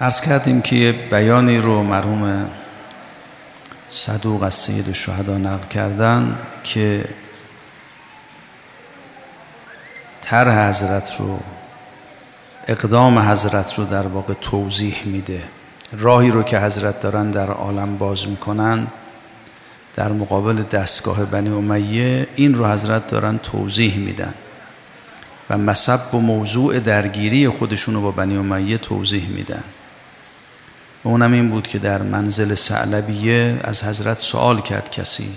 ارز کردیم که یه بیانی رو مرحوم صدوق از سید شهدا نقل کردن که تر حضرت رو اقدام حضرت رو در واقع توضیح میده. راهی رو که حضرت دارن در عالم باز می‌کنن در مقابل دستگاه بنی امیه این رو حضرت دارن توضیح میدن و مصب و موضوع درگیری خودشون رو با بنی امیه توضیح میدن. و اونم این بود که در منزل سعلبیه از حضرت سوال کرد کسی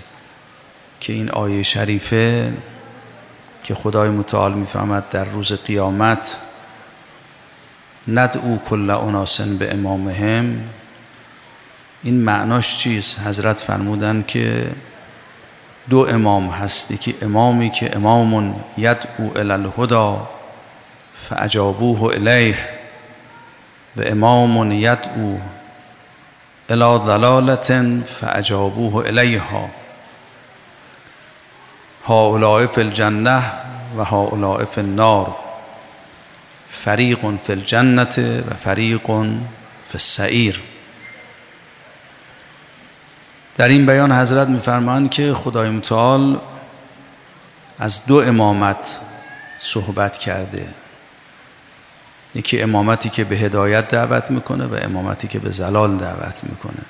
که این آیه شریفه که خدای متعال می‌فهمد در روز قیامت ندعو کل اناسن به امامهم این معناش چیست؟ حضرت فرمودن که دو امام هست یکی امامی که امام یدعو الی الهدا فاجابوه الیه و امام یدعو الى ضلالت فاجابوه الیها. هؤلاء فی الجنه و هؤلاء فی النار. فریق فی الجنه و فریق فی السعیر. در این بیان حضرت میفرمایند که خدای متعال از دو امامت صحبت کرده. یکی امامتی که به هدایت دعوت می‌کنه و امامتی که به زلال دعوت می‌کنه.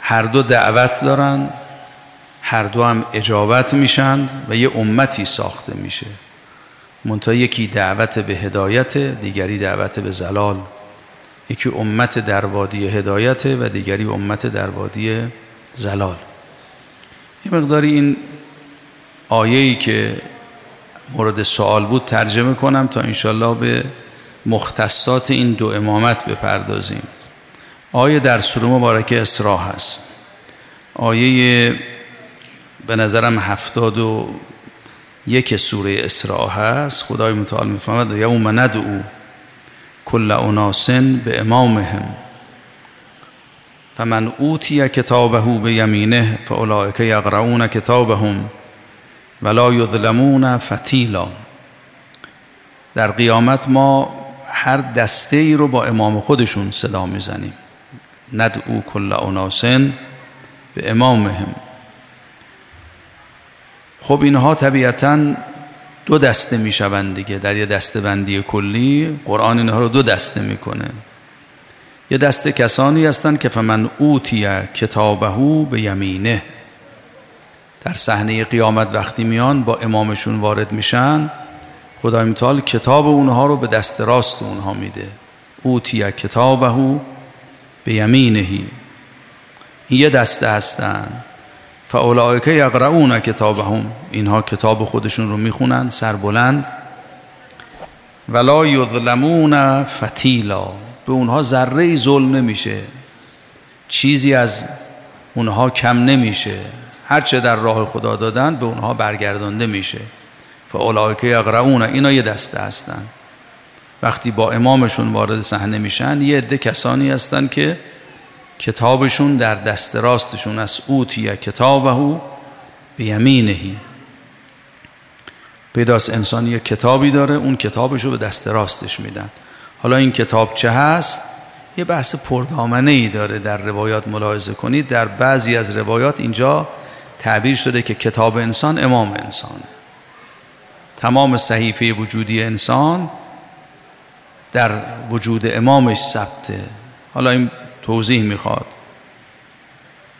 هر دو دعوت دارن هر دو هم اجابت میشن و یه امتی ساخته میشه. منتها یکی دعوت به هدایت دیگری دعوت به زلال. یکی امت در وادی هدایت و دیگری امت در وادی زلال. یه مقداری این آیه‌ای که مورد سوال بود ترجمه کنم تا انشالله به مختصات این دو امامت بپردازیم. آیه در سوره مبارکه اسراء هست. آیه به نظرم هفتاد و یک سوره اسراء هست. خدای متعال می‌فهمد یوم ندعو کل اناسن به امامهم فمن اوتی کتابه به یمینه فاولئک یقرؤون کتابهم. ولا یظلمون فتیلا. در قیامت ما هر دسته ای رو با امام خودشون صدا می‌زنیم. ندعو کل اناسن به امامهم. خب اینها طبیعتا دو دسته می‌شوند دیگه. در یه دسته بندی کلی قرآن اینها رو دو دسته می‌کنه. یه دسته کسانی هستند که فمن اوتی کتابهو به یمینه. در صحنه قیامت وقتی میان با امامشون وارد میشن خدای متعال کتاب اونها رو به دست راست اونها میده. اوتی کتابهو به یمینهی این یه دسته هستن. فاولائک یقرؤون کتابهم. اینها کتاب خودشون رو می‌خونن سربلند. ولا یظلمون فتیلا. به اونها ذره ظلم نمیشه. چیزی از اونها کم نمیشه. هرچه در راه خدا دادن به اونها برگردانده میشه. فاولائک یقرؤون اینا یه دسته هستن. وقتی با امامشون وارد صحنه میشن یه عده کسانی هستن که کتابشون در دست راستشون از اوتی کتابه به یمینهی پیداست انسان یه کتابی داره اون کتابشو به دست راستش میدن. حالا این کتاب چه هست؟ یه بحث پردامنه ای داره در روایات ملاحظه کنید. در بعضی از روایات اینجا تعبیر شده که کتاب انسان امام انسانه. تمام صحیفه وجودی انسان در وجود امامش ثبته. حالا این توضیح می‌خواد.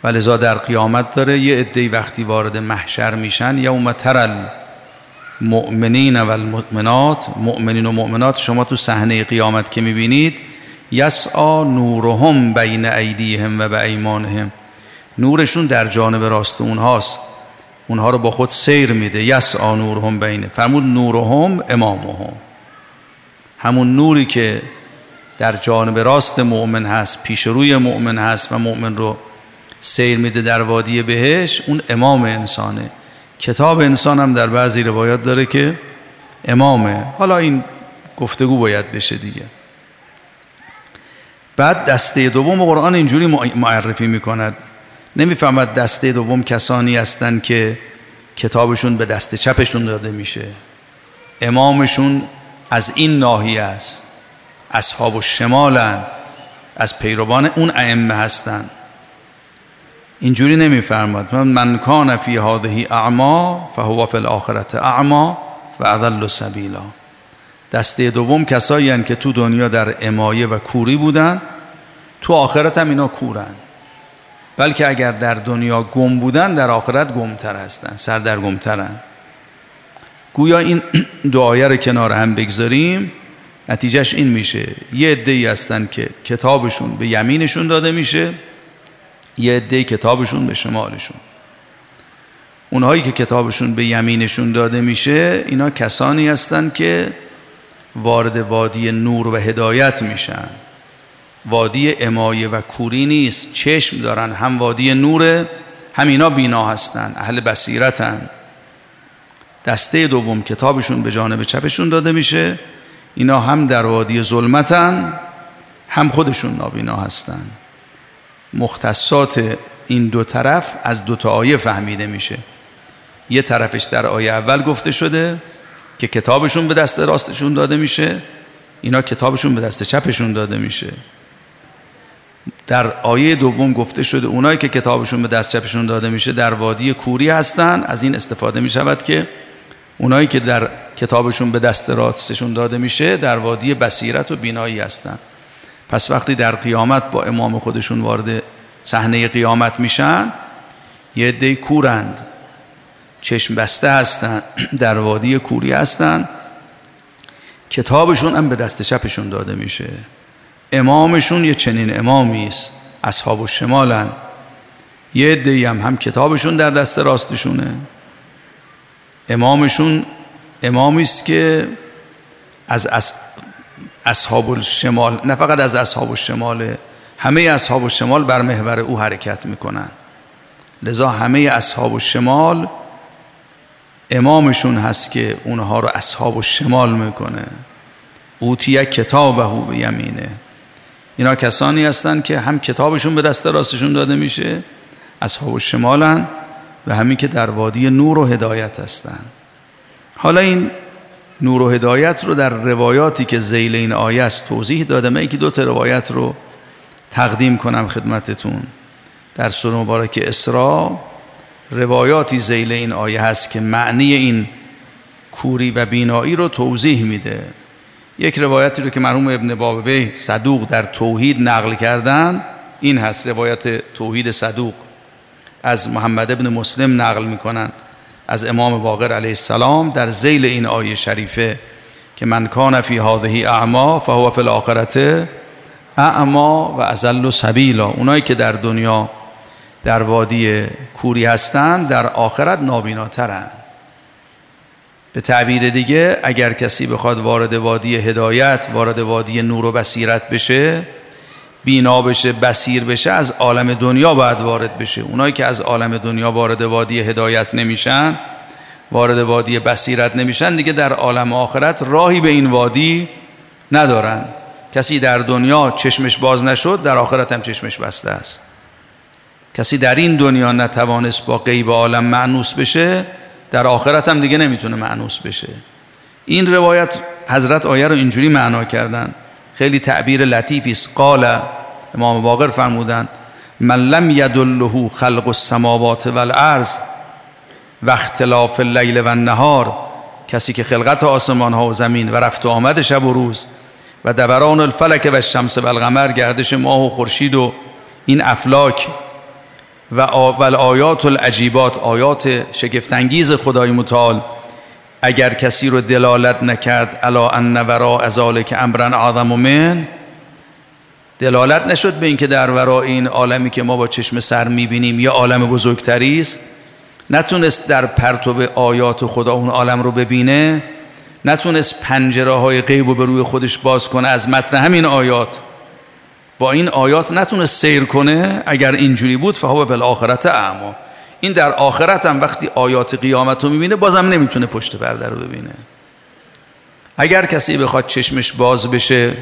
ولذا در قیامت داره یه عده وقتی وارد محشر میشن یوم ترل مؤمنین و المؤمنات مؤمنین و مؤمنات شما تو صحنه قیامت که می‌بینید یسعا نورهم بین ایدیهم و به ایمانهم. نورشون در جانب راست اونهاست اونها رو با خود سیر میده. یسعا نورهم بینه. فرمود نورهم امامهم همون نوری که در جانب راست مؤمن هست پیش روی مؤمن هست و مؤمن رو سیر میده در وادی بهش اون امام انسانه. کتاب انسان هم در بعضی روایات داره که امامه. حالا این گفتگو باید بشه دیگه. بعد دسته دوم قرآن اینجوری معرفی می‌کند. نمی‌فهمد دسته دوم کسانی هستند که کتابشون به دست چپشون داده میشه. امامشون از این ناحیه است. اصحاب و شمالن از پیروان اون ائمه هستند اینجوری نمیفرماد. من کان فی هذه اعما فهو فی الاخرت اعما و اضل سبیلا. دسته دوم کسایی که تو دنیا در امایه و کوری بودن تو آخرت هم اینا کورن. بلکه اگر در دنیا گم بودن در آخرت گمتر هستن سردرگمترن. گویا این دعایه رو کنار هم بگذاریم. نتیجهش این میشه. یه عده هستن که کتابشون به یمینشون داده میشه. یه عده کتابشون به شمالشون اونهایی که کتابشون به یمینشون داده میشه اینا کسانی هستند که وارد وادی نور و هدایت میشن. وادی امایه و کوری نیست. چشم دارن. هم وادی نوره هم اینا بینا هستن. اهل بصیرتن. دسته دوم کتابشون به جانب چپشون داده میشه. اینا هم در وادی ظلمتن هم خودشون نابینا هستن. مختصات این دو طرف از دو تا آیه فهمیده میشه. یه طرفش در آیه اول گفته شده که کتابشون به دست راستشون داده میشه. اینا کتابشون به دست چپشون داده میشه. در آیه دوم گفته شده اونایی که کتابشون به دست چپشون داده میشه در وادی کوری هستن. از این استفاده می شود که اونایی که در کتابشون به دست راستشون داده میشه در وادی بصیرت و بینایی هستن. پس وقتی در قیامت با امام خودشون وارد صحنه قیامت میشن یه عده کورند چشم بسته هستن در وادی کوری هستن. کتابشون هم به دست چپشون داده میشه. امامشون یه چنین امامی است. اصحاب و شمالن. یه عده هم هم کتابشون در دست راستشونه. امامشون امامی است که از اصحاب الشمال نه فقط از اصحاب الشمال همه اصحاب الشمال بر محور او حرکت می‌کنن. لذا همه اصحاب الشمال امامشون هست که اونها رو اصحاب الشمال می‌کنه. اوتیه کتابه به یمینه. اینا کسانی هستند که هم کتابشون به دست راستشون داده میشه اصحاب الشمالن و همین که در وادی نور و هدایت هستن. حالا این نور و هدایت رو در روایاتی که زیل این آیه است توضیح دادم من یکی دو تا روایت رو تقدیم کنم خدمتتون. در سوره مبارک اسراء روایاتی زیل این آیه هست که معنی این کوری و بینایی رو توضیح میده. یک روایتی رو که مرحوم ابن باببه صدوق در توحید نقل کردن این هست روایت توحید صدوق. از محمد ابن مسلم نقل می‌کنن. از امام باقر علیه السلام در زیل این آیه شریفه که من کان فی هذه اعما فهو فی الاخرته اعما و ازل سبیلا. اونایی که در دنیا در وادی کوری هستند در آخرت نابیناترند به تعبیر دیگه اگر کسی بخواد وارد وادی هدایت وارد وادی نور و بصیرت بشه بینا بشه بسیر بشه از عالم دنیا باید وارد بشه. اونایی که از عالم دنیا وارد وادی هدایت نمیشن وارد وادی بصیرت نمیشن دیگه در عالم آخرت راهی به این وادی ندارن. کسی در دنیا چشمش باز نشد در آخرت هم چشمش بسته است. کسی در این دنیا نتوانست با غیب عالم معنوس بشه در آخرت هم دیگه نمی‌تونه معنوس بشه. این روایت حضرت آیه رو اینجوری معنا کردن. خیلی تعبیر لطیفی است. قال امام باقر فرمودن من لم یدله خلق السماوات والارض و اختلاف اللیل و النهار. کسی که خلقت آسمان ها و زمین و رفت و آمد شب و روز و دوران الفلک و الشمس و القمر گردش ماه و خورشید و این افلاک و آیات العجیبات آیات شگفتانگیز خدای متعال اگر کسی رو دلالت نکرد الا ان ورا که امرن و من دلالت نشد به اینکه در ورا این عالمی که ما با چشم سر می‌بینیم یه عالم بزرگتری است. نتونست در پرتو آیات خدا اون عالم رو ببینه نتونست پنجره های غیب رو به روی خودش باز کنه. از متن همین آیات با این آیات نتونست سیر کنه اگر اینجوری بود فهو بالآخرت اعما این در آخرت هم وقتی آیات قیامت رو می‌بینه بازم نمی‌تونه پشت پرده رو ببینه. اگر کسی بخواد چشمش باز بشه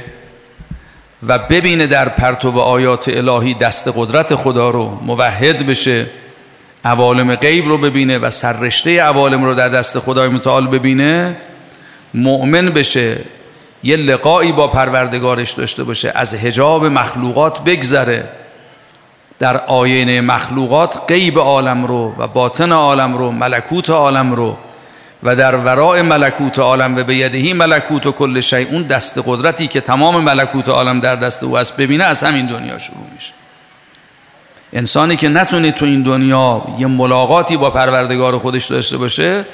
و ببینه در پرتو آیات الهی دست قدرت خدا رو موحد بشه عوالم غیب رو ببینه و سررشته عوالم رو در دست خدای متعال ببینه مؤمن بشه یه لقایی با پروردگارش داشته باشه از هجاب مخلوقات بگذره. در آینه مخلوقات غیب عالم رو و باطن عالم رو ملکوت عالم رو و در ورای ملکوت عالم و به یدهی ملکوت و کل شیء اون دست قدرتی که تمام ملکوت عالم در دست او است ببینه از همین دنیا شروع میشه. انسانی که نتونه تو این دنیا یه ملاقاتی با پروردگار خودش داشته باشه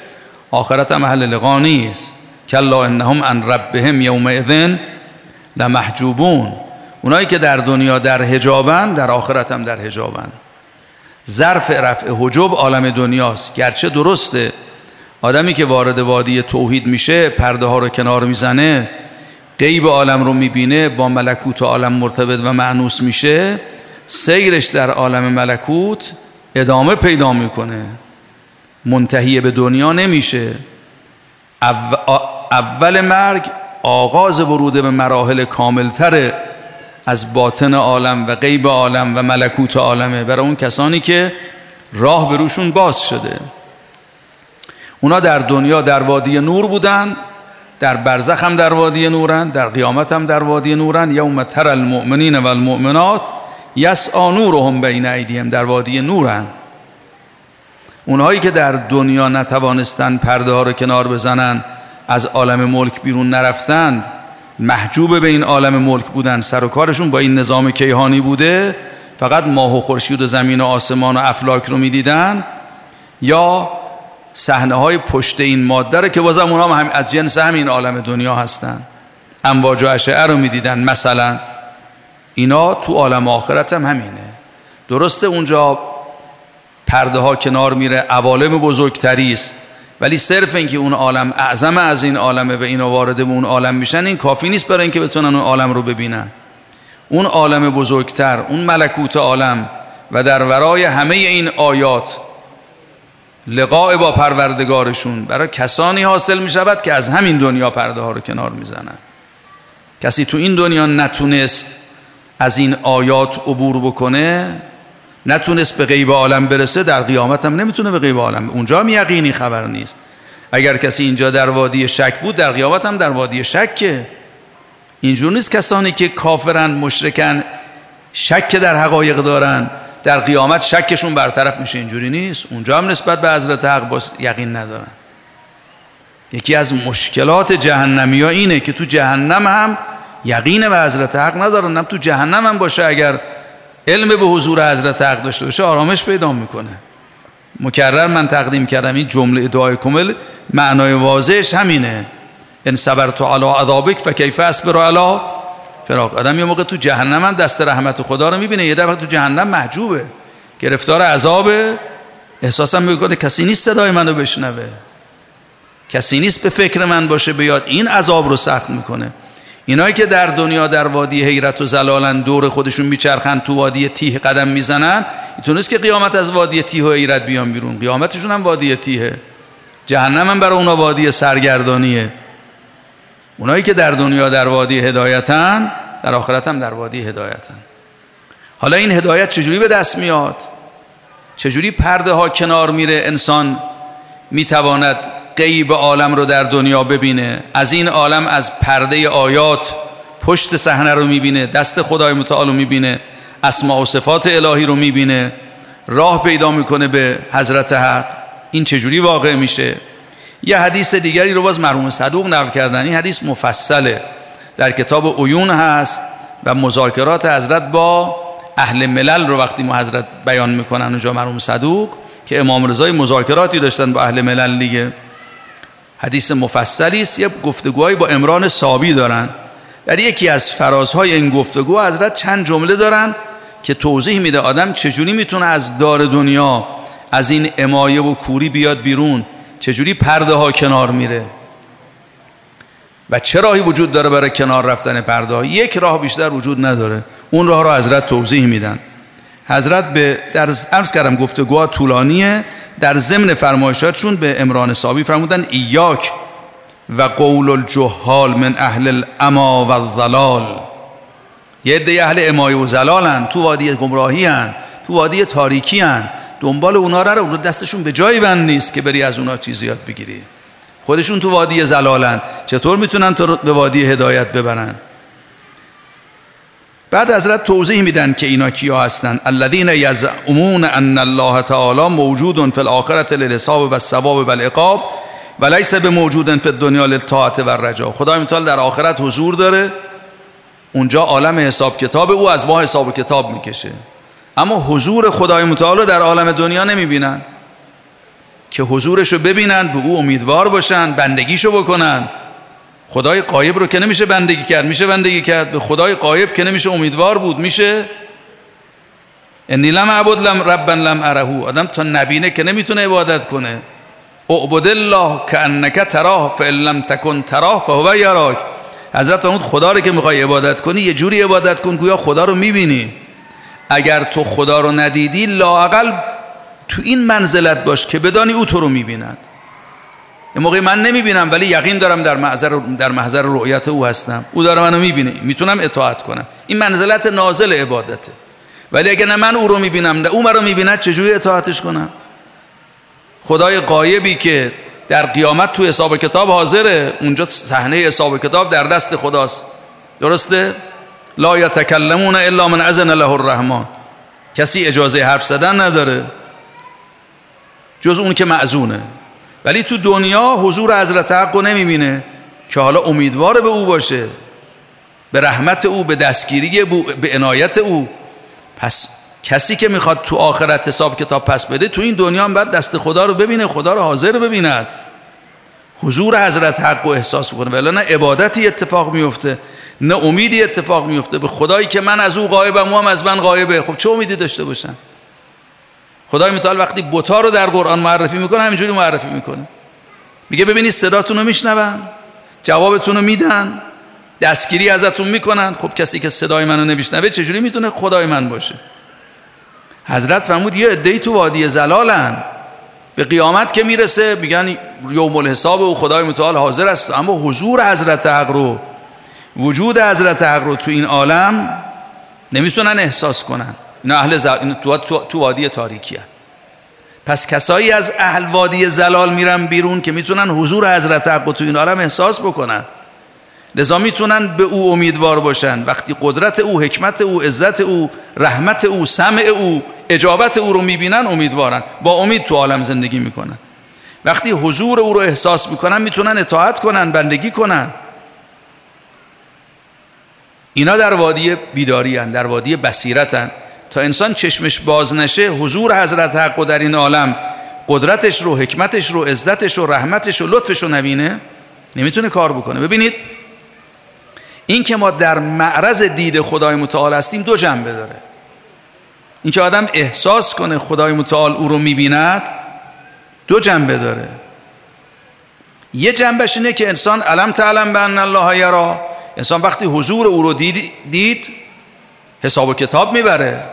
آخرت هم محل لقا نیست. کلا انهم عن ربهم یومئذ لمحجوبون. اونایی که در دنیا در حجابن در آخرت هم در حجابن. ظرف رفع حجب عالم دنیاست. گرچه درسته. آدمی که وارد وادی توحید میشه پرده ها رو کنار می‌زنه غیب عالم رو می‌بینه با ملکوت عالم مرتبط و معنوس میشه سیرش در عالم ملکوت ادامه پیدا می‌کنه. منتهی به دنیا نمیشه. اول مرگ آغاز ورود به مراحل کاملتر از باطن عالم و غیب عالم و ملکوت عالمه. برای اون کسانی که راه به روشون باز شده. اونا در دنیا در وادی نور بودن در برزخ هم در وادی نورن در قیامت هم در وادی نورن. یوم تر المؤمنین و المؤمنات یسعا نورهم بین ایدیهم در وادی نورن. اونهایی که در دنیا نتوانستن پرده ها رو کنار بزنن از عالم ملک بیرون نرفتند محجوب به این عالم ملک بودن سر و کارشون با این نظام کیهانی بوده فقط ماه و خورشید و زمین و آسمان و افلاک رو می‌دیدن؟ یا صحنه های پشت این ماده رو که بازم اونها هم از جنس همین عالم دنیا هستن امواج و اشعه رو می‌دیدن مثلا. اینا تو عالم آخرت هم همینه. درسته اونجا پرده ها کنار میره عوالم بزرگتری است. ولی صرف اینکه اون عالم اعظم از این عالمه و اینا وارد اون عالم میشن این کافی نیست برای اینکه بتونن اون عالم رو ببینن. اون عالم بزرگتر اون ملکوت عالم و در ورای همه این آیات لقاء با پروردگارشون برای کسانی حاصل می شود که از همین دنیا پرده ها رو کنار می‌زنن. کسی تو این دنیا نتونست از این آیات عبور بکنه نتونست به غیب عالم برسه در قیامت هم نمی‌تونه به غیب عالم. اونجا هم یقینی خبر نیست. اگر کسی اینجا در وادی شک بود در قیامت هم در وادی شکه. اینجور نیست کسانی که کافرن مشرکن شک در حقایق دارن. در قیامت شکشون برطرف میشه. اینجوری نیست. اونجا هم نسبت به حضرت حق باز یقین ندارن. یکی از مشکلات جهنمی ها اینه که تو جهنم هم یقین به حضرت حق ندارن. نه تو جهنم هم باشه اگر علم به حضور حضرت حق داشته باشه آرامش پیدا می‌کنه. مکرر من تقدیم کردم این جمله دعای کمل معنای واضحش همینه. ان صبرت علی عذابک فکیف اصبر علی فراق. آدم یه موقع تو جهنم هم دست رحمت خدا رو می‌بینه یه دفعه تو جهنم محجوبه. گرفتار عذاب احساسم می‌کنه کسی نیست صدای منو بشنوه. کسی نیست به فکر من باشه بیاد این عذاب رو سخت می‌کنه. اینایی که در دنیا در وادی حیرت و زلالن دور خودشون میچرخن تو وادی تیه قدم می‌زنن نیست که قیامت از وادی تیه و حیرت بیان بیرون. قیامتشون هم وادی تیه جهنم هم برای اونا وادی سرگردانیه. اونایی که در دنیا در وادی هدایتن در آخرت هم در وادی هدایتن. حالا این هدایت چجوری به دست میاد؟ چجوری پرده ها کنار میره؟ انسان می‌تواند غیب عالم رو در دنیا ببینه. از این عالم از پرده آیات پشت صحنه رو می‌بینه دست خدای متعال رو می‌بینه اسماء و صفات الهی رو می‌بینه راه پیدا می‌کنه به حضرت حق. این چجوری واقع میشه؟ یه حدیث دیگری رو باز مرحوم صدوق نقل کردن. این حدیث مفصله. در کتاب عیون هست و مذاکرات حضرت با اهل ملل رو وقتی ما حضرت بیان می‌کنن اونجا مرحوم صدوق که امام رضای مذاکراتی داشتن با اهل ملل دیگه. حدیث مفصلی است. یه گفتگوهایی با امران صابی دارن. در یکی از فرازهای این گفتگو حضرت چند جمله دارن که توضیح میده آدم چجوری می‌تونه از دار دنیا از این امایه و کوری بیاد بیرون؟ چجوری پرده ها کنار میره؟ و چه راهی وجود داره برای کنار رفتن پرده ها یک راه بیشتر وجود نداره. اون راه رو حضرت توضیح میدن. حضرت به در عرض کردم گفتگوها طولانیه. در ضمن فرمایشاتشون به امران صابی فرمودن ایاک و قول الجهال من اهل الاما و الظلال یه عده اهل امای و زلالن تو وادی گمراهی هن تو وادی تاریکی هن دنبال اونا رو دستشون به جایی بند نیست که بری از اونا چیزی یاد بگیری. خودشون تو وادی زلالن چطور می‌تونن تو به وادی هدایت ببرن؟ بعد حضرت توضیح میدن که اینا کیا هستن. الذين يزعمون ان الله تعالی موجود فی الاخره للحساب و الثواب و العقاب و لیس بموجود فی الدنیا للطاعت و الرجا. خدای متعال در آخرت حضور داره. اونجا عالم حساب کتاب او از ما حساب کتاب می‌کشه. اما حضور خدای متعال در عالم دنیا نمی‌بینن. که حضورش رو ببینن به او امیدوار باشن بندگیشو بکنن. خدای قایب رو که نمیشه بندگی کرد میشه بندگی کرد. به خدای قایب که نمیشه امیدوار بود. میشه؟ انی لم عبد لم ربا لم ارهو. آدم تا نبینه که نمی‌تونه عبادت کنه. اعبد الله کانک تراه فان لم تکن تراه فهو یراک. حضرت فرمود خدا رو که می‌خوای عبادت کنی یه جوری عبادت کن گویا خدا رو می‌بینی. اگر تو خدا رو ندیدی لاقل تو این منزلت باش که بدانی او تو رو می‌بیند. موقعی من نمی‌بینم ولی یقین دارم در محضر در محضر رؤیت او هستم. او داره منو می‌بینه. می‌تونم اطاعت کنم. این منزلت نازل عبادته. ولی اگر نه من او رو می‌بینم نه او مرا می‌بیند چجوری اطاعتش کنم؟ خدای قایبی که در قیامت تو حساب کتاب حاضره. اونجا صحنه حساب کتاب در دست خداست. درسته؟ لا یتکلمون الا من اذن له الرحمن. کسی اجازه حرف زدن نداره. جز اون که معزونه. ولی تو دنیا حضور حضرت حق رو نمی‌بینه که حالا امیدوار به او باشه به رحمت او به دستگیری به عنایت او. پس کسی که می‌خواد تو آخرت حساب کتاب پس بده تو این دنیا هم باید دست خدا رو ببینه خدا رو حاضر ببیند. حضور حضرت حق رو احساس کنه ولی نه عبادتی اتفاق میفته نه امیدی اتفاق میفته به خدایی که من از او غایبم و هم از من غایبه. خب چه امیدی داشته باشم خدای متعال وقتی بوتا رو در قرآن معرفی می‌کنه همینجوری معرفی می‌کنه. میگه ببینید صداتون رو میشنون جوابتون رو میدن دستگیری ازتون می‌کنن. خب کسی که صدای منو نمیشنوه چجوری می‌تونه خدای من باشه؟ حضرت فرمود یه عده‌ای تو وادی زلالن. به قیامت که می‌رسه میگن یوم الحساب و خدای متعال حاضر است. اما حضور حضرت حق رو وجود حضرت حق رو تو این عالم نمی‌تونن احساس کنن. اینا اهل ز... تو... تو... تو وادی تاریکی. پس کسایی از اهل وادی زلال میرن بیرون که می‌تونن حضور حضرت حق تو این عالم احساس بکنن. لذا می‌تونن به او امیدوار باشن. وقتی قدرت او حکمت او عزت او رحمت او سمع او اجابت او رو می‌بینن امیدوارن. با امید تو عالم زندگی می‌کنن. وقتی حضور او رو احساس می‌کنن می‌تونن اطاعت کنن بندگی کنن. اینا در وادی بیداری هن، در وادی بصیرت هن. تا انسان چشمش باز نشه حضور حضرت حق و در این عالم قدرتش رو حکمتش رو عزتش رو رحمتش رو لطفش رو نبینه نمی‌تونه کار بکنه. ببینید این که ما در معرض دید خدای متعال هستیم دو جنبه داره. این که آدم احساس کنه خدای متعال او رو می‌بیند دو جنبه داره. یه جنبش اینه که انسان علم تعلم به ان الله یرا. انسان وقتی حضور او رو دید, دید حساب و کتاب می‌بره.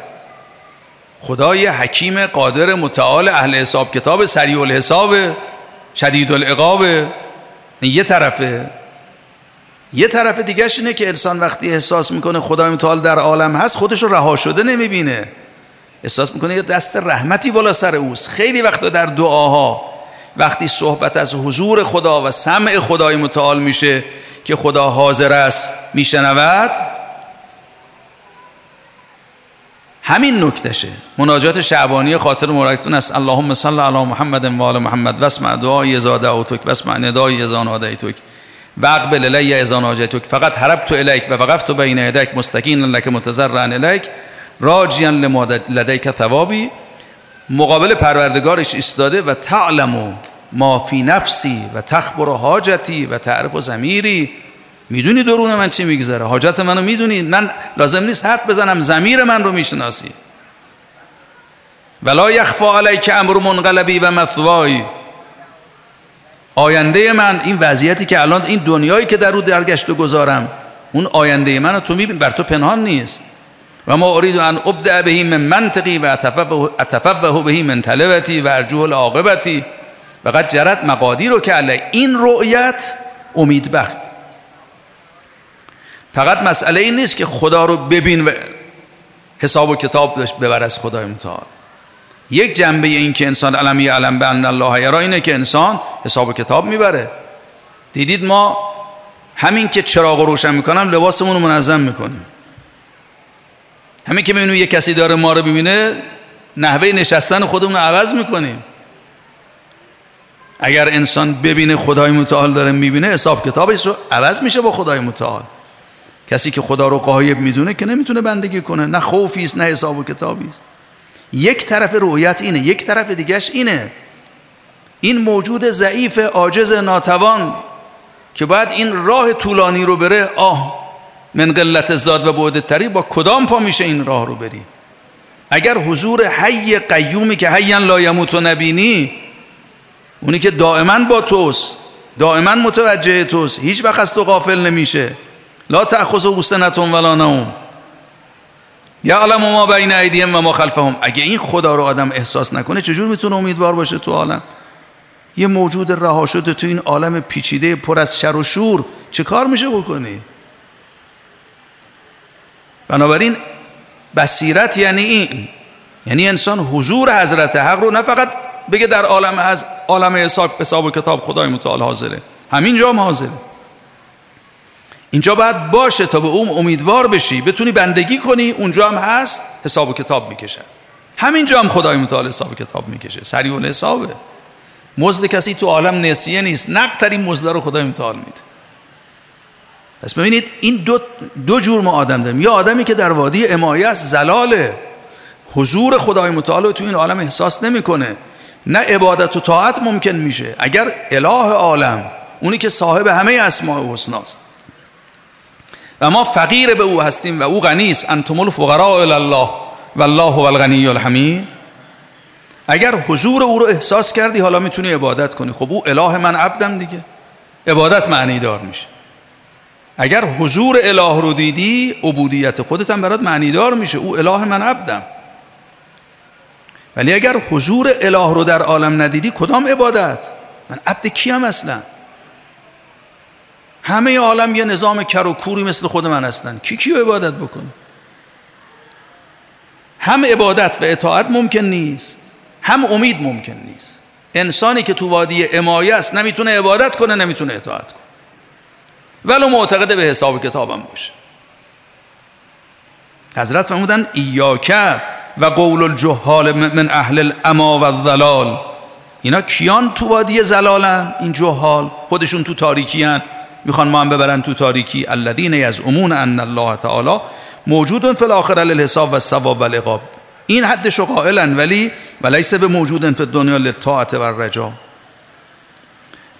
خدای حکیم قادر متعال اهل حساب کتاب سریع الحساب شدید العقاب. یه طرفه. یه طرف دیگه اینه که انسان وقتی احساس می‌کنه خدای متعال در عالم هست خودش رو رها شده نمی‌بینه. احساس می‌کنه یه دست رحمتی بالا سر اوست. خیلی وقتا در دعاها وقتی صحبت از حضور خدا و سمع خدای متعال میشه که خدا حاضر است میشنود همین نکتشه. مناجات شعبانی خاطر مرکتون است. اللهم صل علی محمد و آل محمد. واسمع دعای ازا دعوتک واسمع ندای ازا نادیتک. و اقبل الی ازا ناجیتک. فقط حربت الیک و وقفت بین یدیک مستقین لک متضرعا الیک. راجیا لدیک ثوابی. مقابل پروردگارش ایستاده و تعلم ما فی نفسی و تخبر حاجتی و تعرف و زمیری می‌دونی درون من چی میگذره؟ حاجت منو می‌دونی؟ من لازم نیست حرف بزنم. زمیر من رو می‌شناسی. ولا یخفا علیک امر منقلبی و مثوایی آینده من این وضعیتی که الان این دنیایی که در رو درگشت و گذارم اون آینده من تو میبین بر تو پنهان نیست. و ما اريد ان ابدع به من منطقی و اتفوه به من طلبتی و ارجوه العاقبتی. فقط جرت مقادی رو که علی این رؤیت امید بخش فقط مسئله این نیست که خدا رو ببین و حساب و کتاب داشت ببر از خدای متعال. یک جنبه این که انسان علمی علم به ان الله یرا اینه که انسان حساب و کتاب می‌بره. دیدید ما همین که چراغ روشن می‌کنم لباسمون رو منظم می‌کنیم. همین که می‌بینیم یه کسی داره ما رو ببینه نحوه نشستن خودمون رو عوض می‌کنیم. اگر انسان ببینه خدای متعال داره می‌بینه حساب کتابش رو عوض میشه با خدای متعال. کسی که خدا رو قایب می‌دونه که نمی‌تونه بندگی کنه نه خوفی است نه حساب و کتابی است. یک طرف رویت اینه یک طرف دیگهش اینه. این موجود ضعیف عاجز ناتوان که باید این راه طولانی رو بره آه من قلت زاد و بعد تری با کدام پا میشه این راه رو بری؟ اگر حضور حی قیومی که حیان لا یموت و نبینی اونی که دائما با توست دائما متوجه توست هیچ وقت از تو غافل نمیشه. لا تأخذ حسنتون ولا نوم. یعلم ما بین ایدیهم و ما خلفهم. اگه این خدا رو آدم احساس نکنه چجور می‌تونه امیدوار باشه تو عالم؟ یه موجود رها شده تو این عالم پیچیده پر از شر و شور. چه کار میشه بکنی؟ بنابراین بصیرت یعنی این. یعنی انسان حضور حضرت حق رو نه فقط بگه در عالم از عالم حساب حساب و کتاب خدای متعال حاضره. همین جا هم حاضره. اینجا باید باشه تا به اون امیدوار بشی. بتونی بندگی کنی. اونجا هم هست. حساب و کتاب می‌کشه. همینجا هم خدای متعال حساب و کتاب می‌کشه. سریع حسابه. مزد کسی تو عالم نسیه نیست. نقترین مزد رو خدای متعال میده. پس ببینید این دو, دو جور ما آدم داریم. یا آدمی که در وادی امایه است زلاله. حضور خدای متعال تو این عالم احساس نمی‌کنه. نه عبادت و طاعت ممکن میشه. اگر اله عالم اونی که صاحب همه اسماء و حسناست. و ما فقیر به او هستیم و او غنی است. انتم الفقراء الله والله هو الغنی الحمید. اگر حضور او رو احساس کردی حالا می‌تونی عبادت کنی. خب او اله من عبدم دیگه. عبادت معنی دار میشه. اگر حضور اله رو دیدی عبودیت خودت هم برات معنی دار میشه. او اله من عبدم. ولی اگر حضور اله رو در عالم ندیدی کدام عبادت؟ من عبد کیم اصلا؟ همه عالم یه نظام کر و کوری مثل خود من هستن. کی کیو عبادت بکنه؟ هم عبادت و اطاعت ممکن نیست هم امید ممکن نیست. انسانی که تو وادی امایه است نمی‌تونه عبادت کنه نمی‌تونه اطاعت کنه. ولو معتقد به حساب کتابم باشه. حضرت فرمودن ایاکه و قول الجهال من اهل الاما و الظلال اینا کیان تو وادی زلالن؟ این جهال؟ خودشون تو تاریکی هن. می‌خوان ما هم ببرن تو تاریکی. الذین امون ان الله تعالی موجود فی الاخره للحساب و الثواب و العقاب این حدش قائلن ولی ولیس به موجود فی الدنیا للطاعت و الرجا.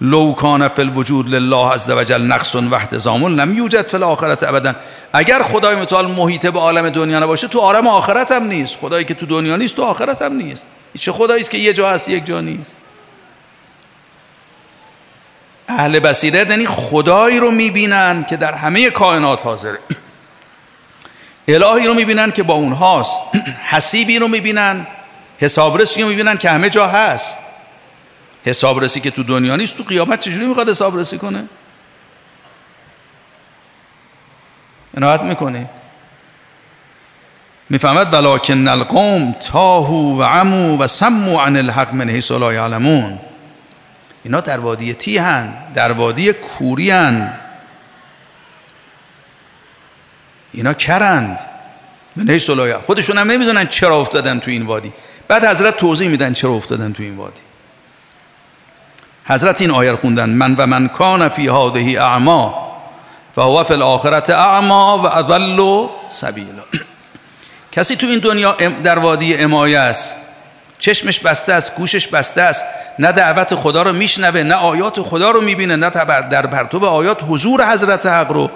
لو کان فی الوجود لله عز وجل نقص و احتزام لم یوجد فی الاخره ابدا. اگر خدای متعال محیط به عالم دنیا نباشه تو عالم آخرت هم نیست. خدایی که تو دنیا نیست تو آخرت هم نیست. چه خدایی است که یه جا هست یک جا نیست. اهل بصیرت یعنی خدایی رو می‌بینن که در همه کائنات حاضره. الهی رو می‌بینن که با اونهاست. حسیبی رو می‌بینن. حسابرسی رو می‌بینن که همه جا هست. حسابرسی که تو دنیا نیست تو قیامت چجوری می‌خواد حسابرسی کنه؟ عنایت می‌کنه می‌فهمد ولکن القوم تاهو و عمو و سمو عن الحق من حیث لا یعلمون. اینا در وادی تیهن در وادی کوریان اینا کرند. من لا خودشون هم نمی‌دونن چرا افتادن تو این وادی. بعد حضرت توضیح میدن چرا افتادن تو این وادی. حضرت این آیه خوندن. من و من کان فی هذه اعما فهو فی الاخرت اعما و اضل سبیلا. کسی تو این دنیا در وادی امایه است. چشمش بسته است گوشش بسته است. نه دعوت خدا رو میشنوه نه آیات خدا رو می‌بینه نه در پرتو آیات حضور حضرت حق رو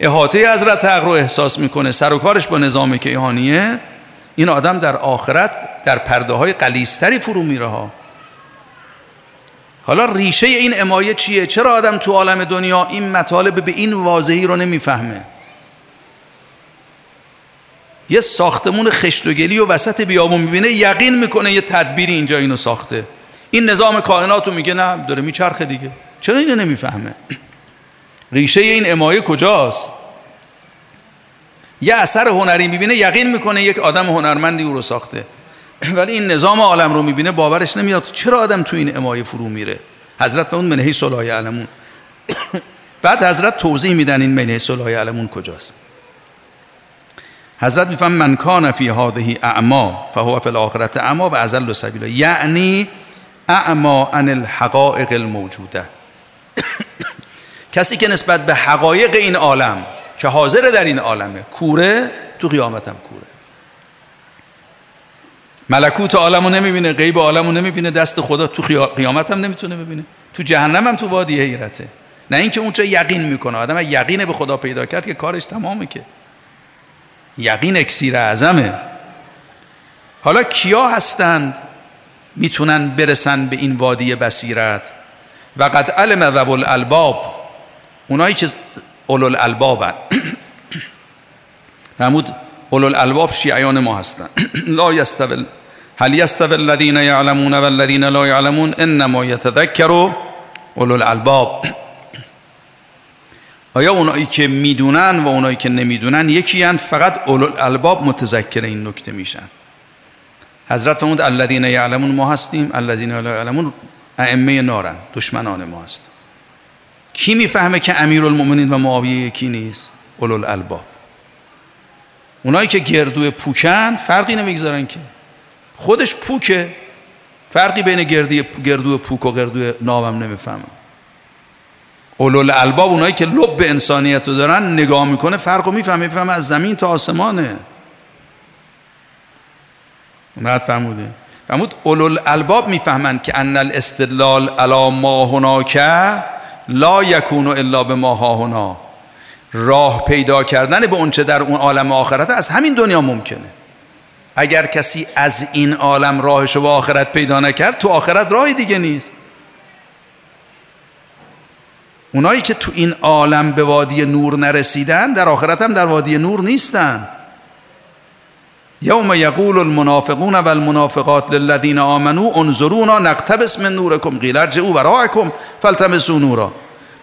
احاطه حضرت حق رو احساس می‌کنه. سر و کارش با نظام کیهانیه. این آدم در آخرت در پرده های قلیستری فرو میره حالا ریشه این امایه چیه؟ چرا آدم تو عالم دنیا این مطالب به این واضحی رو نمی‌فهمه؟ یه ساختمون خشتوگلی و وسط بیابون می‌بینه یقین می‌کنه یه تدبیری اینجا اینو ساخته. این نظام کائنات رو میگه نه داره میچرخه دیگه. چرا اینو نمی‌فهمه؟ ریشه این امایه کجاست؟ یه اثر هنری می‌بینه یقین می‌کنه یک آدم هنرمندی او رو ساخته. ولی این نظام عالم رو می‌بینه باورش نمیاد چرا آدم تو این امایه فرو میره. حضرت اون منهی صلاح علمون بعد حضرت توضیح میدن این من صلاح علمون کجاست. حضرت میفهم من کان فی هذه اعما فهو فی الاخرت اعما و ازل سبیلا. یعنی اعما عن الحقائق الموجوده. کسی که نسبت به حقایق این عالم که حاضر در این عالمه کوره تو قیامت هم کوره. ملکوت عالمو نمی‌بینه غیب عالمو نمی‌بینه دست خدا تو قیامت هم نمی‌تونه ببینه. تو جهنم هم تو وادی حیرته. نه اینکه اونجا یقین می‌کنه. آدم یقین به خدا پیدا کرد که کارش تمامه که. یقین اکسیر اعظمه. حالا کیا هستند؟ می‌تونن برسن به این وادی بصیرت. و قد علم ذو الالباب. اونایی که اولو الالبابن. فرمود اولو الالباب شیعیان ما هستن. لا یستوی هل یستوی الذین یعلمون والذین لا یعلمون؟ انما یتذکروا اولو الالباب. آیا اونایی که می‌دونن و اونایی که نمی‌دونن یکی هن فقط اولو الالباب متذکر این نکته میشن؟ حضرت فرمود الذین یعلمون ما هستیم الذین یعلمون ائمه نارن دشمنان ما هست. کی می‌فهمه که امیرالمومنین و معاویه یکی نیست؟ اولو الالباب اونایی که گردو پوکن فرقی نمی‌گذارن که. خودش پوکه فرقی بین گردو پوک و گردو ناوم نمی‌فهمم اولول الباب اونایی که لب انسانیت رو دارن نگاه می‌کنه فرق رو می‌فهمه. می‌فهمه از زمین تا آسمانه. مرد فرموده. فرمود اولول الباب می‌فهمند که ان الاستدلال علا ما هناک لا یکونو الا به ما ها هنا. راه پیدا کردن به اونچه در اون عالم آخرت از همین دنیا ممکنه. اگر کسی از این عالم راهش به آخرت پیدا نکرد تو آخرت راهی دیگه نیست. اونایی که تو این عالم به وادی نور نرسیدن در آخرت هم در وادی نور نیستن. یوم یقول المنافقون و المنافقات للذین آمنوا انظرونا نقتبس من نورکم قیل ارجعوا وراءکم فالتمسوا نورا.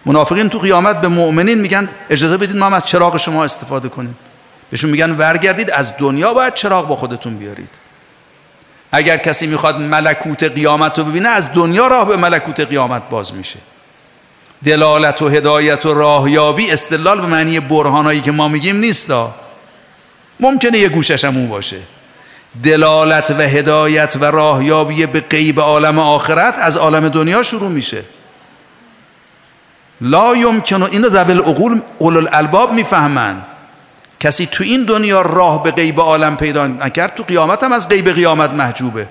منافقین تو قیامت به مؤمنین میگن اجازه بدید ما هم از چراغ شما استفاده کنیم. بهشون میگن ورگردید از دنیا باید چراغ با خودتون بیارید. اگر کسی می‌خواد ملکوت قیامت رو ببینه از دنیا راه به ملکوت قیامت باز میشه. دلالت و هدایت و راهیابی استدلال به معنی برهانایی که ما میگیم نیستا ممکنه یه گوشش هم اون باشه. دلالت و هدایت و راهیابی به غیب عالم آخرت از عالم دنیا شروع میشه. لا یمکن اینو زبل عقول اولو الالباب می‌فهمن. کسی تو این دنیا راه به غیب عالم پیدا نکرد تو قیامت هم از غیب قیامت محجوبه.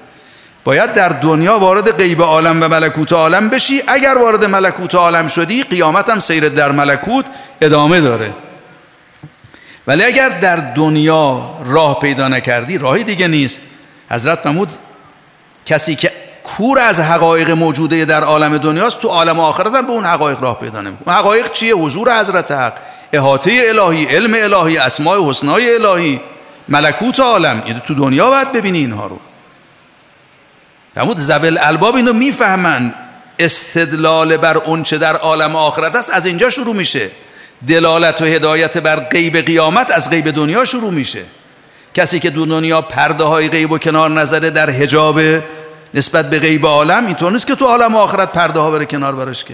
باید در دنیا وارد غیب عالم و ملکوت عالم بشی. اگر وارد ملکوت عالم شدی قیامت هم سیر در ملکوت ادامه داره. ولی اگر در دنیا راه پیدا نکردی راهی دیگه نیست. حضرت فرمود کسی که کور از حقایق موجوده در عالم دنیاست تو عالم آخرت هم به اون حقایق راه پیدا نمی‌کنه. حقایق چیه؟ حضور حضرت حق احاطه الهی علم الهی اسماء حسنای الهی. ملکوت عالم تو دنیا باید ببینی اینها رو. فرمود زبل الباب اینو می‌فهمن. استدلال بر اونچه در عالم آخرت است از اینجا شروع میشه. دلالت و هدایت بر غیب قیامت از غیب دنیا شروع میشه. کسی که دو دنیا پرده های غیب و کنار نظره در حجاب نسبت به غیب عالم اینطور نیست که تو عالم آخرت پرده ها بره کنار برش که.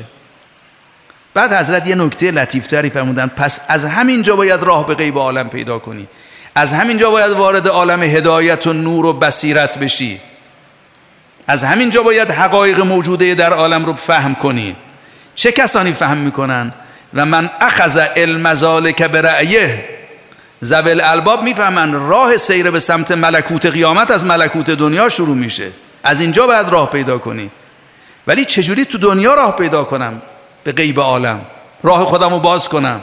بعد حضرت یه نکته لطیفتری فرمودن پس از همین جا باید راه به غیب عالم پیدا کنی. از همین جا باید وارد عالم هدایت و نور و بصیرت بشی. از همین جا باید حقایق موجوده در عالم رو فهم کنی. چه کسانی فهم می‌کنن؟ و من اخذ علم ذالک برأیه. زبل الباب می‌فهمن راه سیر به سمت ملکوت قیامت از ملکوت دنیا شروع میشه. از اینجا باید راه پیدا کنی. ولی چجوری تو دنیا راه پیدا کنم؟ به غیب عالم. راه خودم رو باز کنم.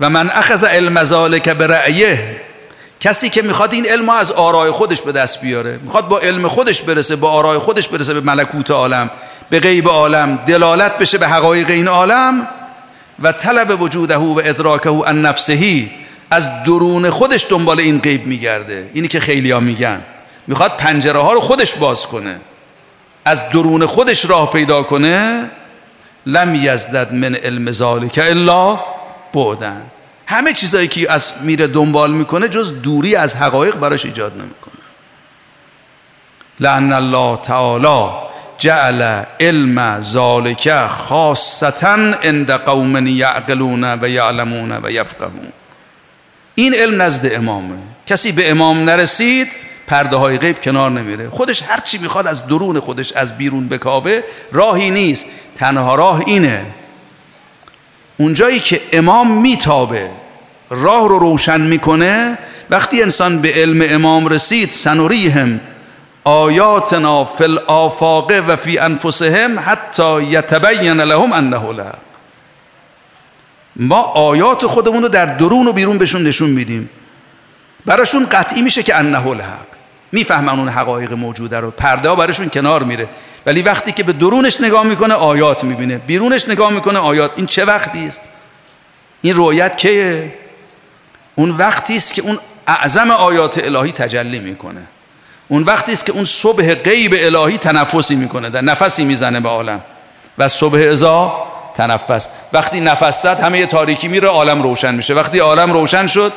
و من اخذ علم ذالک برأیه. کسی که می‌خواد این علم از آرای خودش به دست بیاره می‌خواد با علم خودش برسه با آرای خودش برسه به ملکوت عالم به غیب عالم دلالت بشه به حقایق این عالم و طلب وجوده و ادراکه ان نفسهی از درون خودش دنبال این غیب میگرده. اینی که خیلی ها میگن. می‌خواد پنجره ها رو خودش باز کنه. از درون خودش راه پیدا کنه. لم یزدد من علم ذالک الا بودن همه چیزایی که از میره دنبال می‌کنه جز دوری از حقایق براش ایجاد نمی‌کنه. لعن الله تعالی جعل علم ذالک خاصتا عند قوم یعقلون و یعلمون و یفقهون. این علم نزد امامه. کسی به امام نرسید پرده های غیب کنار نمیره. خودش هر چی می‌خواد از درون خودش از بیرون بکاوه راهی نیست. تنها راه اینه اونجایی که امام میتابه راه رو روشن می‌کنه وقتی انسان به علم امام رسید سنوریهم آیاتنا فی الافاق و فی انفسهم حتی یتبین لهم انه الحق ما آیات خودمون رو در درون و بیرون بهشون نشون میدیم. براشون قطعی میشه که انه الحق می‌فهمن اون حقایق موجوده رو. پرده ها براشون کنار میره. ولی وقتی که به درونش نگاه می‌کنه آیات می‌بینه. بیرونش نگاه می‌کنه آیات. این چه وقتی است؟ این رویت که اون وقتی است که اون اعظم آیات الهی تجلی می‌کنه. اون وقتی است که اون صبح غیب الهی تنفسی می‌کنه. در نفسی می‌زنه به عالم. و صبح ازا تنفس. وقتی نفس زد همه تاریکی میره عالم روشن میشه. وقتی عالم روشن شد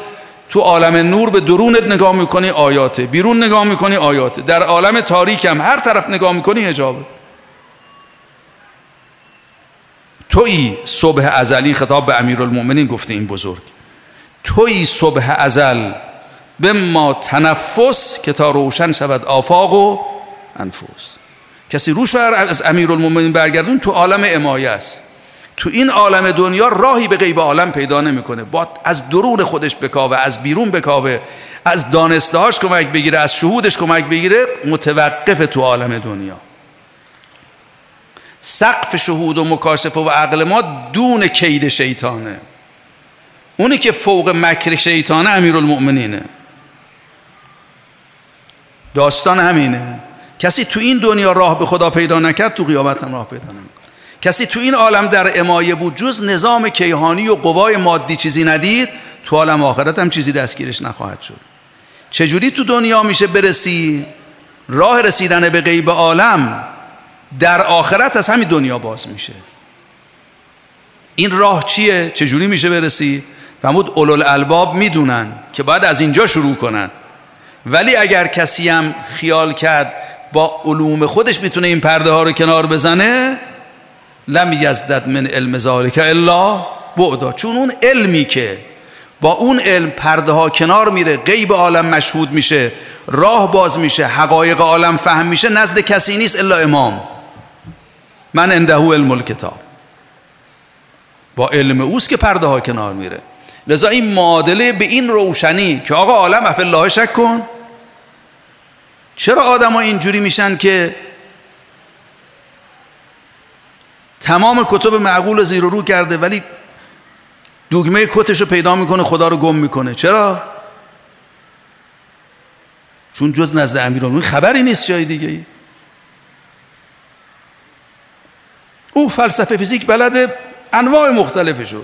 تو عالم نور به درونت نگاه می‌کنی آیاته. بیرون نگاه می‌کنی آیاته. در عالم تاریک هم هر طرف نگاه می‌کنی حجابه. توی صبح ازلی خطاب به امیرالمؤمنین گفته این بزرگ. توی صبح ازل به ما تنفس که تا روشن شود آفاق و انفس. کسی روش از امیرالمؤمنین برگردون تو عالم امایه است. تو این عالم دنیا راهی به غیب عالم پیدا نمی‌کنه. با از درون خودش بکاوه از بیرون بکاوه. از دانستهاش کمک بگیره از شهودش کمک بگیره متوقف تو عالم دنیا. سقف شهود و مکاشفه و عقل ما دون کید شیطانه. اونی که فوق مکر شیطانه امیرالمؤمنینه. داستان همینه. کسی تو این دنیا راه به خدا پیدا نکرد تو قیامت هم راه پیدا نمی‌کنه. کسی تو این عالم در امایه بود جز نظام کیهانی و قوای مادی چیزی ندید تو عالم آخرت هم چیزی دستگیرش نخواهد شد. چجوری تو دنیا میشه برسی؟ راه رسیدن به غیب عالم در آخرت از همین دنیا باز میشه. این راه چیه؟ چجوری میشه برسی؟ فرمود اولو الباب می‌دونن که باید از اینجا شروع کنن. ولی اگر کسی هم خیال کرد با علوم خودش می‌تونه این پرده ها رو کنار بزنه لم یزدد من علم ذالک الا بعدا چون اون علمی که با اون علم پرده ها کنار میره غیب عالم مشهود میشه راه باز میشه حقایق عالم فهم میشه نزد کسی نیست الا امام. من انده علم الکتاب. با علم اوست که پرده ها کنار میره. لذا این معادله به این روشنی که آقا عالم اف الله شک کن. چرا آدم ها اینجوری میشن که تمام کتب معقول زیر و رو کرده ولی دوگمه کتش رو پیدا می‌کنه خدا رو گم می‌کنه. چرا؟ چون جز نزد امیرالمومنین خبری نیست جای دیگه ای. او فلسفه فیزیک بلده انواع مختلفشو.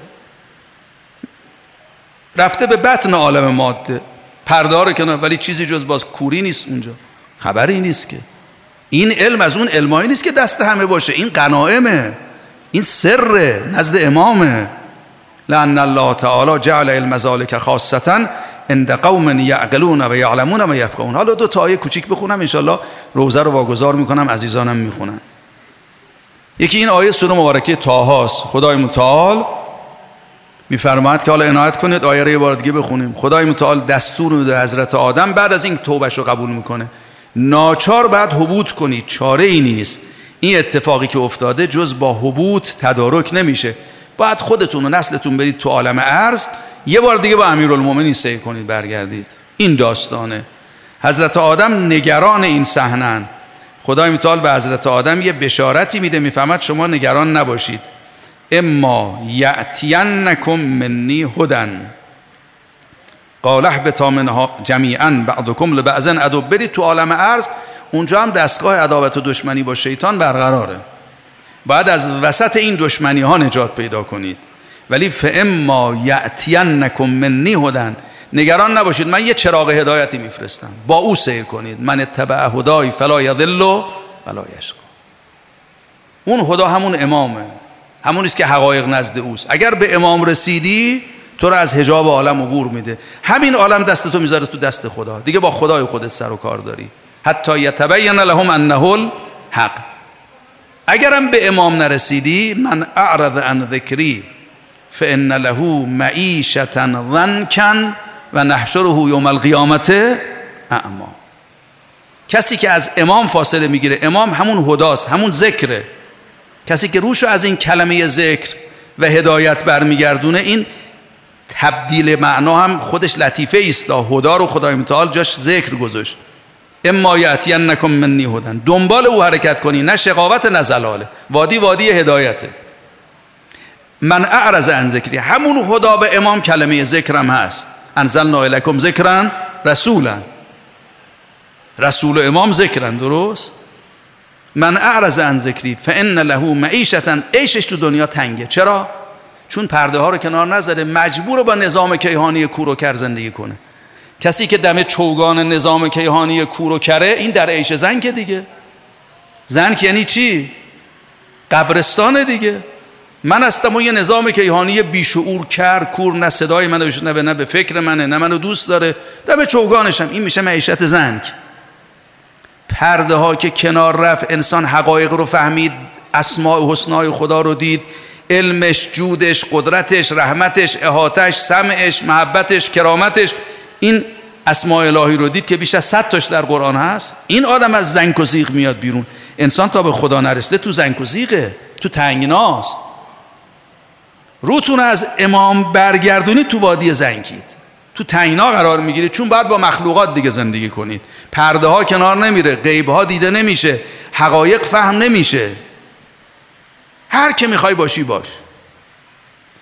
رفته به بطن عالم ماده. پرده رو کنه ولی چیزی جز باز کوری نیست اونجا. خبری نیست که. این علم از اون علمایی نیست که دست همه باشه. این قنائمه این سر نزد امامه. لان الله تعالی جعل علم ذالک خاصتا عند قوم یعقلون و یعلمون و یفقهون. حالا دو تا آیه کوچیک بخونم انشالله روزه رو واگذار می‌کنم عزیزانم می‌خونن. یکی این آیه سوره مبارکه تاهاست خدای متعال میفرماید که حالا عنایت کنید آیه رو یه بار دیگه بخونیم. خدای متعال دستور میده حضرت آدم بعد از این توبش رو قبول می‌کنه. ناچار بعد حبوط کنید چاره ای نیست. این اتفاقی که افتاده جز با حبوط تدارک نمیشه. باید خودتون و نسلتون برید تو عالم عرض. یه بار دیگه با امیرالمومنین سیر کنید برگردید. این داستانه. حضرت آدم نگران این صحنن خدای متعال به حضرت آدم یه بشارتی میده می‌فهمد شما نگران نباشید. اما یعتینکم منی هدن. قال اهبطا منها جمیعا بعضکم لبعضن. ادو برید تو عالم عرض اونجا هم دستگاه عداوت و دشمنی با شیطان برقراره. بعد از وسط این دشمنی ها نجات پیدا کنید. ولی فاما یعتینکم منی هدن نگران نباشید من یه چراغ هدایتی میفرستم. با او سیر کنید. من اتبع هدای فلا یضل ولا یشقا اون هدا همون امامه. همون است که حقایق نزد اوست. اگر به امام رسیدی تو رو از حجاب عالم عبور میده. همین عالم دست تو می‌ذاره تو دست خدا. دیگه با خدای خودت سر و کار داری. حتی یتبین لهم انه الحق. اگرم به امام نرسیدی من اعرض عن ذکری فان له معیشتا ضنکا و نحشره یوم القیامت اعما. کسی که از امام فاصله می‌گیره امام همون هداست همون ذکره. کسی که روشو از این کلمه ذکر و هدایت برمیگردونه این تبدیل معنا هم خودش لطیفه است هدا رو خدای متعال جاش ذکر گذاشت. اما نکن منی هدن دنبال او حرکت کنی نه شقاوت نه زلاله وادی وادی هدایته من اعرض عن ذکری. همون خدا به امام کلمه ذکرم هست. انزلنا الیکم ذکرن رسولا. رسول و امام ذکرن درست؟ من اعرض عن ذکری. فان له معیشتا عیشش تو دنیا تنگه. چرا؟ چون پرده ها رو کنار نذاره مجبور با نظام کیهانی کر زندگی کنه. کسی که دم چوگان نظام کیهانی کره این در عیش زن که دیگه. زن یعنی چی؟ قبرستان دیگه. من هستم و یه نظام کیهانی بیشعور کر کور نه صدای منو نه به نه به فکر منه نه منو دوست داره. دم چوگانشم این میشه معیشت زنگ. پرده ها که کنار رفت انسان حقایق رو فهمید اسماء و حسنای خدا رو دید. علمش جودش قدرتش رحمتش احاتش سمعش محبتش کرامتش. این اسماء الهی رو دید که بیش از صد تاش در قرآن هست. این آدم از زنگ و زیغ میاد بیرون. انسان تا به خدا نرسته تو زنگ و زیغه تو تنگناست. روتون از امام برگردونید تو وادی زنگید. تو تنگنا قرار می‌گیره چون باید با مخلوقات دیگه زندگی کنید. پرده ها کنار نمیره. غیب ها دیده نمیشه. حقایق فهم نمیشه. هر که می‌خوای باشی باش.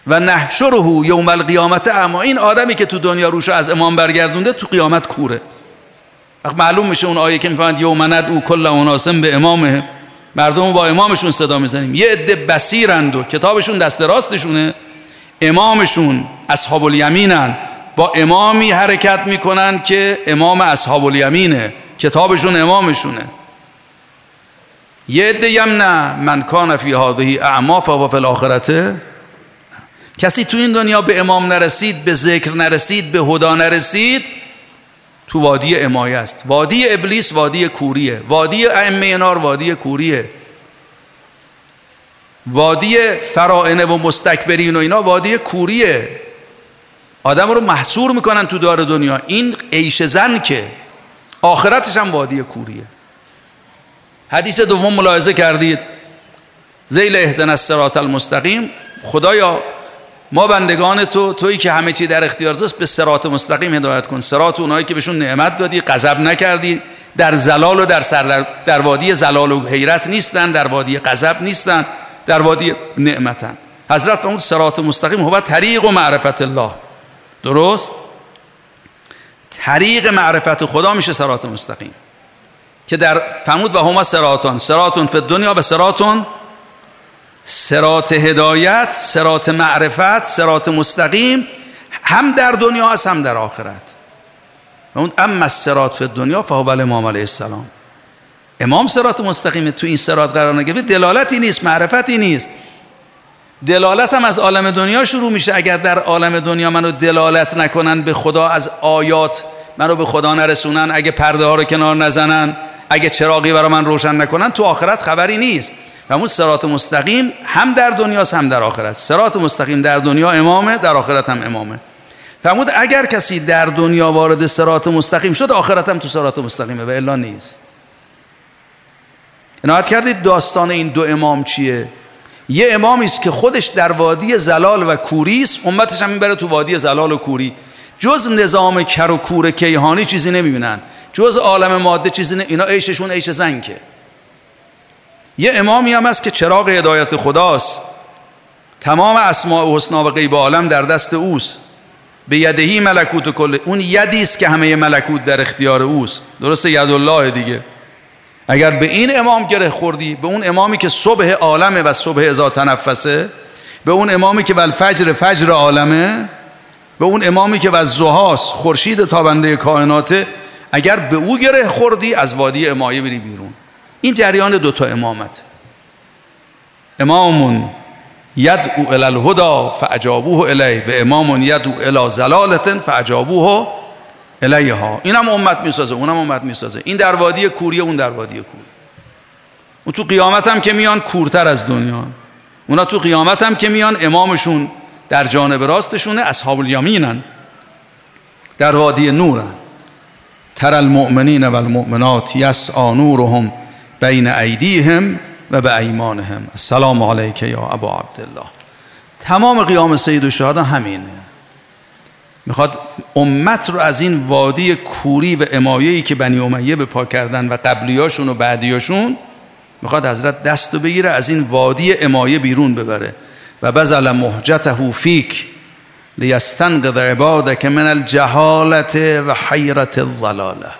و نحشره یوم القیامت اما. این آدمی که تو دنیا روش از امام برگردونده تو قیامت کوره. وقت معلوم میشه اون آیه که می‌فهمند یوم او کل اوناسم به امامه. مردم با امامشون صدا می‌زنیم. یه عده بسیرند و کتابشون دست راستشونه. امامشون اصحاب الیمینن با امامی حرکت می‌کنن که امام اصحاب الیمینه کتابشون امامشونه. یه عده نه. من کان فی هذه اعما فهو فی الاخرته کسی تو این دنیا به امام نرسید به ذکر نرسید به هدا نرسید تو وادی امایه است. وادی ابلیس وادی کوریه. وادی ائمه نار وادی کوریه. وادی فرائنه و مستکبرین و اینا وادی کوریه. آدم رو محصور می‌کنن تو دار دنیا. این عیش زن که آخرتش هم وادی کوریه. حدیث دوم ملاحظه کردید. زیل اهدن الصراط المستقیم. خدایا ما بندگان تو تویی که همه چی در اختیار توست به سرات مستقیم هدایت کن. سرات اونایی که بهشون نعمت دادی غضب نکردی. در زلال و در سر در وادی زلال و حیرت نیستن در وادی غضب نیستن در وادی نعمتن. حضرت فرمود سرات مستقیم هو طریق و معرفت الله. درست؟ طریق معرفت خدا میشه سرات مستقیم. که در فرمود و هما سراتون سراتون فی دنیا به سراتون سرات هدایت سرات معرفت سرات مستقیم هم در دنیا هست هم در آخرت. و اون اما سرات فی دنیا فهو امام علیه السلام. امام سرات مستقیم تو این سرات قرار نگرفته دلالتی نیست معرفتی نیست. دلالت هم از عالم دنیا شروع میشه. اگر در عالم دنیا منو دلالت نکنن به خدا از آیات منو به خدا نرسونن. اگه پرده ها رو کنار نزنن اگه چراغی برای من روشن نکنن تو آخرت خبری نیست. و اون سرات مستقیم هم در دنیاست هم در آخرت. سرات مستقیم در دنیا امامه در آخرت هم امامه. فرمود اگر کسی در دنیا وارد سرات مستقیم شد آخرت هم تو سرات مستقیمه و الا نیست. عنایت کردید داستان این دو امام چیه؟ یه امامی است که خودش در وادی زلال و کوری است امتش هم می‌بره تو وادی زلال و کوری. جز نظام کر و کور کیهانی چیزی نمی‌بینن. جز عالم ماده چیزی نه اینا عیششون عیش زنکه. یه امامی هم هست که چراغ هدایت خداست. تمام اسماء و حسنا و غیب عالم در دست اوست. به یدهی ملکوت کل اون یدی است که همه ملکوت در اختیار اوست. درسته؟ ید الله دیگه. اگر به این امام گره خوردی به اون امامی که صبح عالمه و صبح ازا تنفسه به اون امامی که ول فجر فجر عالمه به اون امامی که و زهاس خورشید تابنده کائناته اگر به او گره خوردی از وادی امایه بری بیرون. این جریان دوتا امامت. امامون یدعو الی الهدا فاجابوه الی به امامون یدعو الی زلالت فاجابوه الیها. اینم امت می‌سازه اونم امت می‌سازه. این در وادی کوری اون در وادی کوری. اون تو قیامت هم که میان کورتر از دنیا. اونا تو قیامت هم که میان امامشون در جانب راستشونه اصحاب الیمینن در وادی نورن. تر المؤمنین و المؤمنات یسعا نورهم بین ایدیهم و به ایمانهم. السلام علیک یا ابو عبدالله. تمام قیام سید و همینه می‌خواد امت رو از این وادی کوری و امایهی که بنی امیه به پا کردن و قبلیاشون و بعدیاشون می‌خواد حضرت دست بگیره از این وادی امایه بیرون ببره. و بزل محجته فیک. لیستنقذ عبادک من الجهالت و حیرت الضلاله.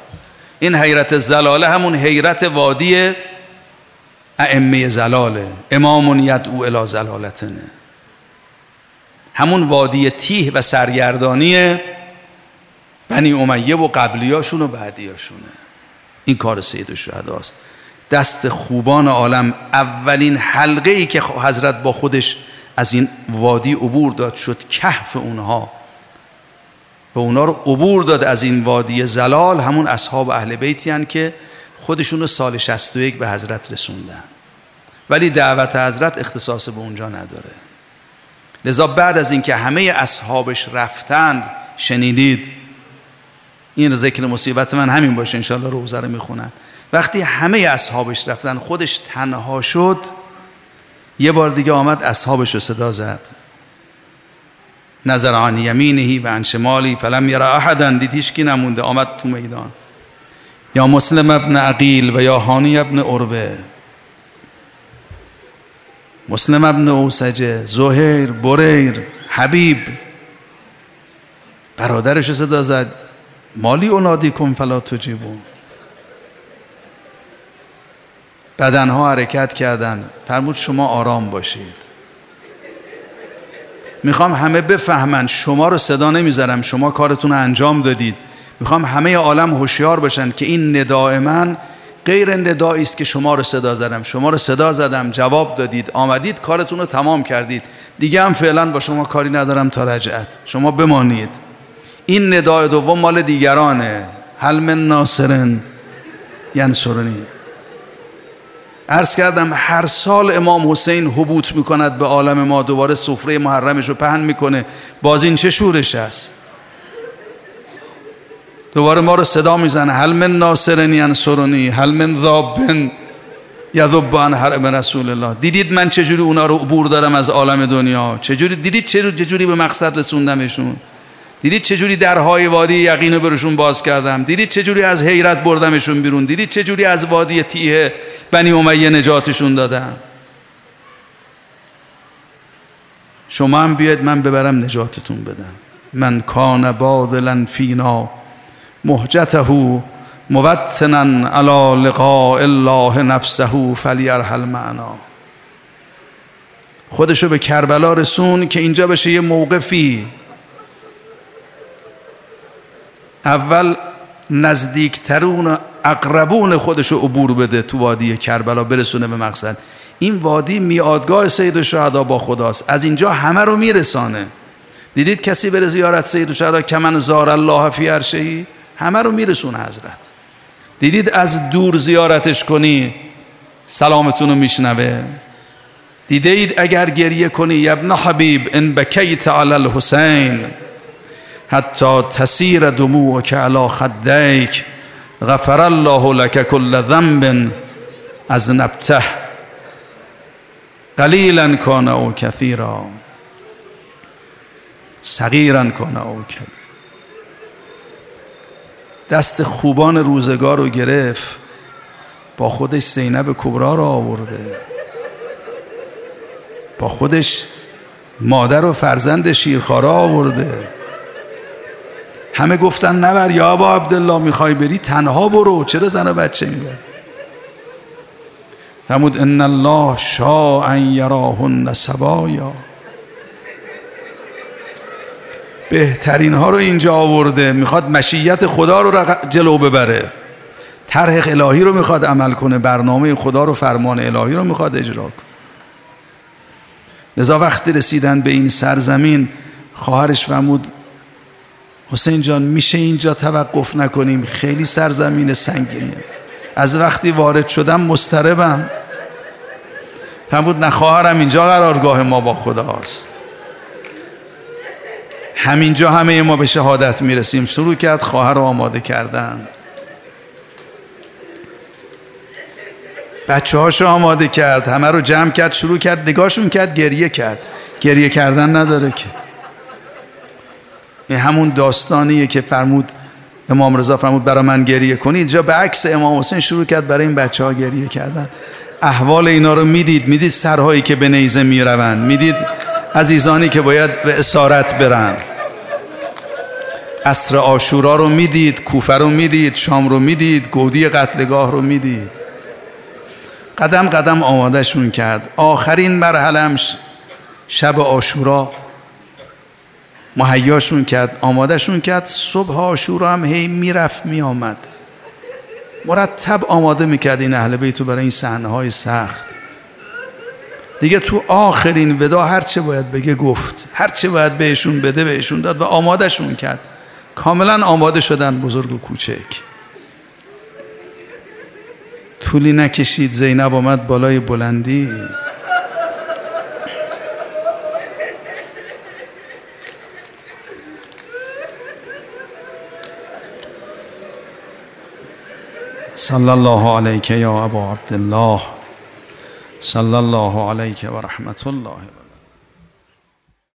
این حیرت الزلاله همون حیرت وادی ائمه زلاله امام یدعو الی زلالتنه همون وادی تیه و سرگردانی بنی امیه و قبلیاشون و بعدیاشونه این کار سید است. دست خوبان عالم اولین حلقه ای که حضرت با خودش از این وادی عبور داد شد کهف اونها. و اونا رو عبور داد از این وادی زلال همون اصحاب اهل بیتی که خودشون رو سال 61 به حضرت رسوندن. ولی دعوت حضرت اختصاص به اونجا نداره. لذا بعد از اینکه همه اصحابش رفتند شنیدید این ذکر مصیبت من همین باشه انشالله روزه رو می‌خونن. وقتی همه اصحابش رفتن خودش تنها شد یه بار دیگه آمد اصحابش رو صدا زد. نظر عن یمینهی و عن شمالی فلم یرا احدا دید نمونده. آمد تو میدان. یا مسلم ابن عقیل و یا هانی ابن عروه. مسلم ابن اوسجه زهیر بریر حبیب. برادرش صدا زد. مالی اونادی کن فلا تجیبون. بدنها حرکت کردن. فرمود شما آرام باشید. می‌خوام همه بفهمن شما رو صدا نمی‌ذارم. شما کارتون انجام دادید. می‌خوام همه عالم هوشیار باشن که این نداء من غیر ندایی است که شما رو صدا زدم. شما رو صدا زدم جواب دادید آمدید کارتون رو تمام کردید. دیگه هم فعلا با شما کاری ندارم تا رجعت. شما بمانید. این ندای دوم مال دیگرانه. هل من ناصرن ینصرنی. عرض کردم هر سال امام حسین حبوط می‌کند به عالم ما دوباره سفره محرمش رو پهن می‌کنه. باز این چه شورش است؟ دوباره ما رو صدا می‌زنه. هل من ناصرنی انصرنی هل من ذابن یذب عن حرم رسول الله. دیدید من چجوری اونا رو عبور دارم از عالم دنیا؟ چجوری دیدید چجوری به مقصد رسوندمشون؟ دیدید چجوری درهای وادی یقین برشون باز کردم؟ دیدید چجوری از حیرت بردمشون بیرون؟ دیدید چجوری از وادی تیه بنی امیه نجاتشون دادم؟ شما هم بیاید من ببرم نجاتتون بدم. من کان بادلا فینا محجته مبتنا علی لقاء الله نفسه فلیرحل معنا. خودشو به کربلا رسون که اینجا بشه یه موقفی. اول نزدیکترون اقربون خودشو عبور بده تو وادی کربلا برسونه به مقصد. این وادی میادگاه سید الشهدا با خداست. از اینجا همه رو میرسانه. دیدید کسی بره زیارت سید الشهدا؟ کمن زار الله فی عرشه همه رو میرسونه حضرت. دیدید از دور زیارتش کنی؟ سلامتون رو میشنوه. دیدید اگر گریه کنی؟ ابن حبیب ان بکیت علی الحسین. حتی تسیر دموعک علی خدیک غفر الله لك كل ذنب از نبته. قلیلا کان او کثیرا. صغیرا کان او کبیر. دست خوبان روزگار رو گرفت با خودش زینب کبرا رو آورده. با خودش مادر و فرزند شیرخارا آورده. همه گفتن نبر یا ابا عبدالله می‌خوای بری؟ تنها برو. چرا زن و بچه می‌بری؟ فرمود ان الله شاء ان یراهن سبایا. بهترین ها رو اینجا آورده. می‌خواد مشیت خدا رو جلو ببره. طرح الهی رو می‌خواد عمل کنه. برنامه خدا رو فرمان الهی رو می‌خواد اجرا کنه. لذا وقتی رسیدن به این سرزمین خواهرش فرمود حسین جان میشه اینجا توقف نکنیم؟ خیلی سرزمین سنگینیه. از وقتی وارد شدم مستربم فرمود نه خواهرم اینجا قرارگاه ما با خداست همینجا همه ما به شهادت می‌رسیم. شروع کرد خواهر رو آماده کردن. بچه هاشو آماده کرد همه رو جمع کرد شروع کرد نگاهشون کرد گریه کرد. گریه کردن نداره که. همون داستانیه که فرمود امام رضا فرمود برای من گریه کنید اینجا به عکس امام حسین شروع کرد برای این بچه ها گریه کردن. احوال اینا رو می‌دید می‌دید سرهایی که به نیزه می‌روند می‌دید عزیزانی که باید به اسارت برن. عصر آشورا رو می‌دید کوفه رو می‌دید شام رو می‌دید گودی قتلگاه رو می‌دید. قدم قدم آمادهشون کرد. آخرین مرحله شب آشورا مهیاشون کرد آمادهشون کرد صبح آشورا هم هی می‌رفت میآمد. مرتب آماده می‌کرد این اهل بیتو برای این صحنه های سخت. دیگه تو آخرین ودا هرچه باید بگه گفت هرچه باید بهشون بده بهشون داد و آمادهشون کرد. کاملا آماده شدن بزرگ و کوچک. طولی نکشید زینب آمد بالای بلندی. صلى الله عليك يا أبو عبد الله. صلى الله عليك ورحمة الله. وبركاته